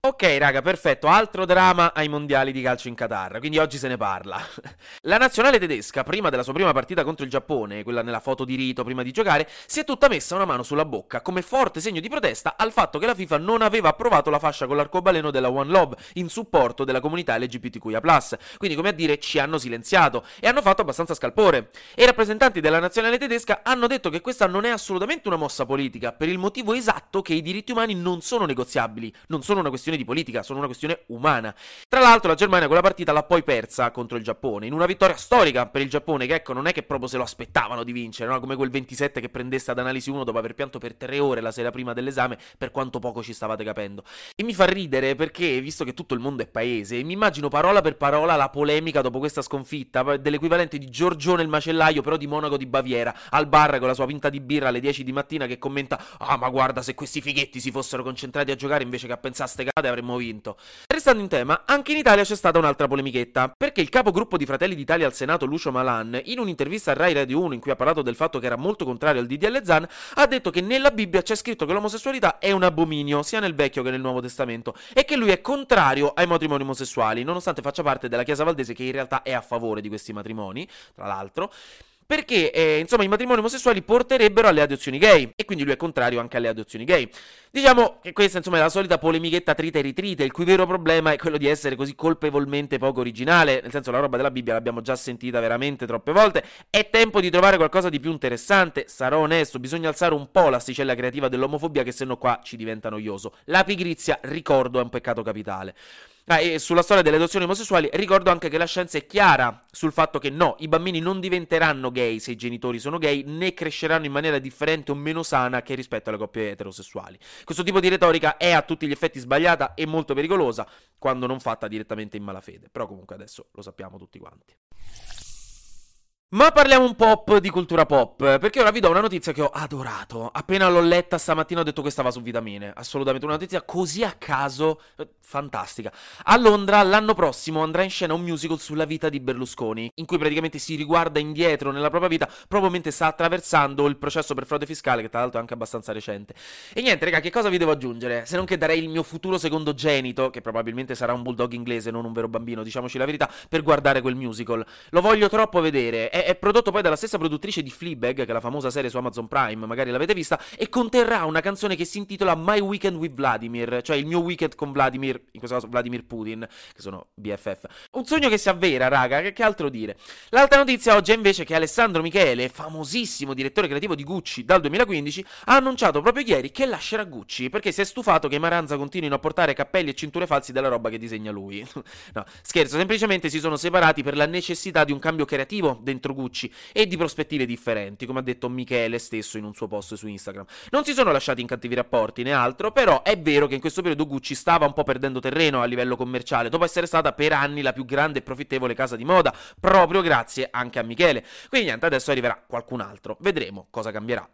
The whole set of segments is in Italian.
Ok, raga, perfetto. Altro dramma ai mondiali di calcio in Qatar. Quindi oggi se ne parla. La nazionale tedesca, prima della sua prima partita contro il Giappone, quella nella foto di rito prima di giocare, si è tutta messa una mano sulla bocca come forte segno di protesta al fatto che la FIFA non aveva approvato la fascia con l'arcobaleno della One Love in supporto della comunità LGBTQIA. Quindi, come a dire, ci hanno silenziato e hanno fatto abbastanza scalpore. E i rappresentanti della nazionale tedesca hanno detto che questa non è assolutamente una mossa politica, per il motivo esatto che i diritti umani non sono negoziabili, non sono una questione questione di politica, sono una questione umana. Tra l'altro la Germania quella partita l'ha poi persa contro il Giappone, in una vittoria storica per il Giappone, che ecco non è che proprio se lo aspettavano di vincere, no? come quel 27 che prendesse ad analisi 1 dopo aver pianto per tre ore la sera prima dell'esame, per quanto poco ci stavate capendo. E mi fa ridere perché, visto che tutto il mondo è paese, mi immagino parola per parola la polemica dopo questa sconfitta, dell'equivalente di Giorgione il macellaio, però di Monaco di Baviera, al bar con la sua pinta di birra alle 10 di mattina che commenta Ah ma guarda se questi fighetti si fossero concentrati a giocare invece che a pensare a ste avremmo vinto. Restando in tema, anche in Italia c'è stata un'altra polemichetta, perché il capogruppo di Fratelli d'Italia al Senato, Lucio Malan, in un'intervista a Rai Radio 1 in cui ha parlato del fatto che era molto contrario al DDL Zan, ha detto che nella Bibbia c'è scritto che l'omosessualità è un abominio, sia nel Vecchio che nel Nuovo Testamento, e che lui è contrario ai matrimoni omosessuali, nonostante faccia parte della Chiesa Valdese che in realtà è a favore di questi matrimoni, tra l'altro perché eh, insomma i matrimoni omosessuali porterebbero alle adozioni gay e quindi lui è contrario anche alle adozioni gay. Diciamo che questa insomma è la solita polemichetta trita e ritrita, il cui vero problema è quello di essere così colpevolmente poco originale, nel senso la roba della Bibbia l'abbiamo già sentita veramente troppe volte, è tempo di trovare qualcosa di più interessante, sarò onesto, bisogna alzare un po' l'asticella creativa dell'omofobia che se no qua ci diventa noioso. La pigrizia, ricordo, è un peccato capitale. Ah, e sulla storia delle adozioni omosessuali ricordo anche che la scienza è chiara sul fatto che no, i bambini non diventeranno gay se i genitori sono gay, né cresceranno in maniera differente o meno sana che rispetto alle coppie eterosessuali. Questo tipo di retorica è a tutti gli effetti sbagliata e molto pericolosa quando non fatta direttamente in malafede, però comunque adesso lo sappiamo tutti quanti. Ma parliamo un po' di cultura pop, perché ora vi do una notizia che ho adorato. Appena l'ho letta stamattina ho detto che stava su Vitamine. Assolutamente una notizia così a caso, eh, fantastica. A Londra l'anno prossimo andrà in scena un musical sulla vita di Berlusconi, in cui praticamente si riguarda indietro nella propria vita, proprio mentre sta attraversando il processo per frode fiscale, che tra l'altro è anche abbastanza recente. E niente, raga, che cosa vi devo aggiungere? Se non che darei il mio futuro secondogenito, che probabilmente sarà un bulldog inglese, non un vero bambino, diciamoci la verità, per guardare quel musical. Lo voglio troppo vedere è, è, prodotto poi dalla stessa produttrice di Fleabag, che è la famosa serie su Amazon Prime, magari l'avete vista, e conterrà una canzone che si intitola My Weekend with Vladimir, cioè il mio weekend con Vladimir, in questo caso Vladimir Putin, che sono BFF. Un sogno che si avvera, raga, che, che altro dire. L'altra notizia oggi è invece che Alessandro Michele, famosissimo direttore creativo di Gucci dal 2015, ha annunciato proprio ieri che lascerà Gucci, perché si è stufato che i Maranza continuino a portare cappelli e cinture falsi della roba che disegna lui. no, scherzo, semplicemente si sono separati per la necessità di un cambio creativo dentro dentro Gucci e di prospettive differenti, come ha detto Michele stesso in un suo post su Instagram. Non si sono lasciati in cattivi rapporti né altro, però è vero che in questo periodo Gucci stava un po' perdendo terreno a livello commerciale, dopo essere stata per anni la più grande e profittevole casa di moda, proprio grazie anche a Michele. Quindi niente, adesso arriverà qualcun altro. Vedremo cosa cambierà.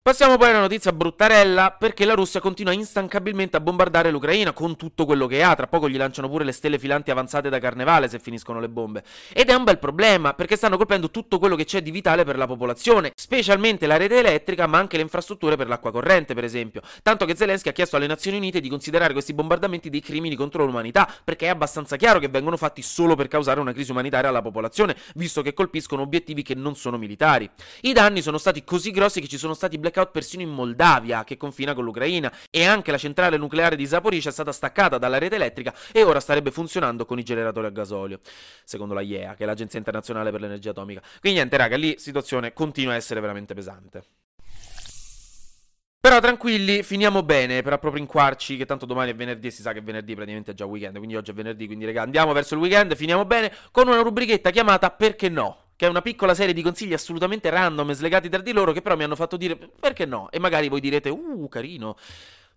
Passiamo poi alla notizia bruttarella perché la Russia continua instancabilmente a bombardare l'Ucraina con tutto quello che ha, tra poco gli lanciano pure le stelle filanti avanzate da carnevale se finiscono le bombe. Ed è un bel problema perché stanno colpendo tutto quello che c'è di vitale per la popolazione, specialmente la rete elettrica ma anche le infrastrutture per l'acqua corrente per esempio. Tanto che Zelensky ha chiesto alle Nazioni Unite di considerare questi bombardamenti dei crimini contro l'umanità perché è abbastanza chiaro che vengono fatti solo per causare una crisi umanitaria alla popolazione, visto che colpiscono obiettivi che non sono militari. I danni sono stati così grossi che ci sono stati blackout blackout persino in Moldavia, che confina con l'Ucraina, e anche la centrale nucleare di Zaporizhia è stata staccata dalla rete elettrica e ora starebbe funzionando con i generatori a gasolio, secondo la IEA, che è l'Agenzia Internazionale per l'Energia Atomica. Quindi niente, raga, lì situazione continua a essere veramente pesante. Però tranquilli, finiamo bene per appropinquarci che tanto domani è venerdì e si sa che venerdì praticamente è già weekend, quindi oggi è venerdì, quindi raga andiamo verso il weekend, finiamo bene con una rubrichetta chiamata Perché no? Che è una piccola serie di consigli assolutamente random slegati tra di loro che però mi hanno fatto dire perché no? E magari voi direte, uh, carino.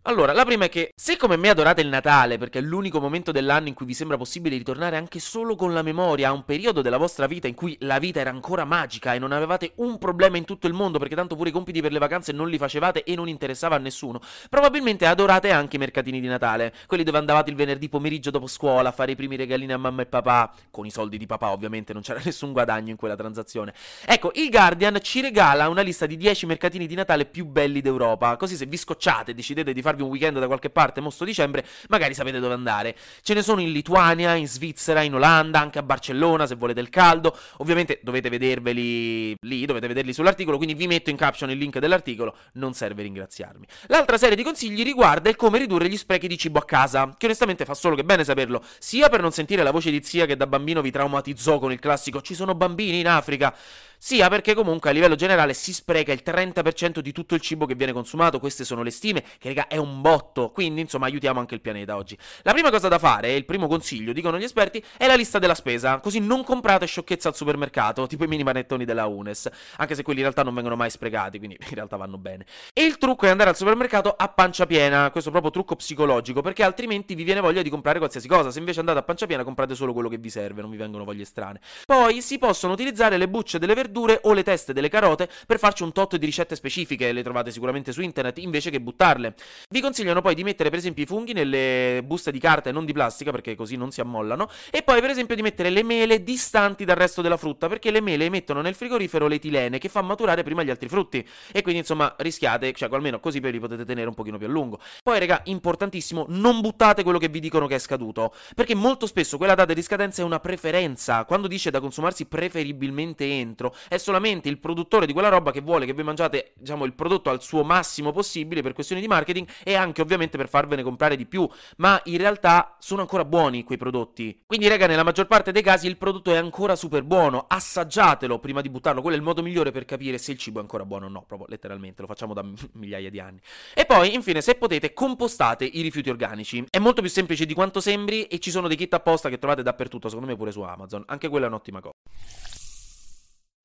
Allora, la prima è che se come me adorate il Natale, perché è l'unico momento dell'anno in cui vi sembra possibile ritornare anche solo con la memoria a un periodo della vostra vita in cui la vita era ancora magica e non avevate un problema in tutto il mondo, perché tanto pure i compiti per le vacanze non li facevate e non interessava a nessuno, probabilmente adorate anche i mercatini di Natale, quelli dove andavate il venerdì pomeriggio dopo scuola a fare i primi regalini a mamma e papà, con i soldi di papà ovviamente, non c'era nessun guadagno in quella transazione. Ecco, il Guardian ci regala una lista di 10 mercatini di Natale più belli d'Europa, così se vi scocciate e decidete di fare farvi un weekend da qualche parte, mosto dicembre, magari sapete dove andare. Ce ne sono in Lituania, in Svizzera, in Olanda, anche a Barcellona se volete il caldo. Ovviamente dovete vederveli lì, dovete vederli sull'articolo, quindi vi metto in caption il link dell'articolo, non serve ringraziarmi. L'altra serie di consigli riguarda il come ridurre gli sprechi di cibo a casa, che onestamente fa solo che bene saperlo, sia per non sentire la voce di zia che da bambino vi traumatizzò con il classico ci sono bambini in Africa, sia perché comunque a livello generale si spreca il 30% di tutto il cibo che viene consumato, queste sono le stime, che raga è un botto, quindi insomma aiutiamo anche il pianeta oggi. La prima cosa da fare, il primo consiglio, dicono gli esperti, è la lista della spesa, così non comprate sciocchezze al supermercato, tipo i mini panettoni della Unes, anche se quelli in realtà non vengono mai sprecati, quindi in realtà vanno bene. E il trucco è andare al supermercato a pancia piena, questo proprio trucco psicologico, perché altrimenti vi viene voglia di comprare qualsiasi cosa, se invece andate a pancia piena comprate solo quello che vi serve, non vi vengono voglie strane. Poi si possono utilizzare le bucce delle verdure o le teste delle carote per farci un tot di ricette specifiche, le trovate sicuramente su internet, invece che buttarle. Vi consigliano poi di mettere per esempio i funghi nelle buste di carta e non di plastica perché così non si ammollano e poi per esempio di mettere le mele distanti dal resto della frutta perché le mele emettono nel frigorifero l'etilene che fa maturare prima gli altri frutti e quindi insomma rischiate, cioè almeno così poi li potete tenere un pochino più a lungo. Poi raga, importantissimo, non buttate quello che vi dicono che è scaduto perché molto spesso quella data di scadenza è una preferenza, quando dice da consumarsi preferibilmente entro è solamente il produttore di quella roba che vuole che voi mangiate, diciamo, il prodotto al suo massimo possibile per questioni di marketing e anche ovviamente per farvene comprare di più, ma in realtà sono ancora buoni quei prodotti. Quindi raga, nella maggior parte dei casi il prodotto è ancora super buono, assaggiatelo prima di buttarlo, quello è il modo migliore per capire se il cibo è ancora buono o no, proprio letteralmente, lo facciamo da migliaia di anni. E poi, infine, se potete, compostate i rifiuti organici. È molto più semplice di quanto sembri e ci sono dei kit apposta che trovate dappertutto, secondo me pure su Amazon. Anche quella è un'ottima cosa.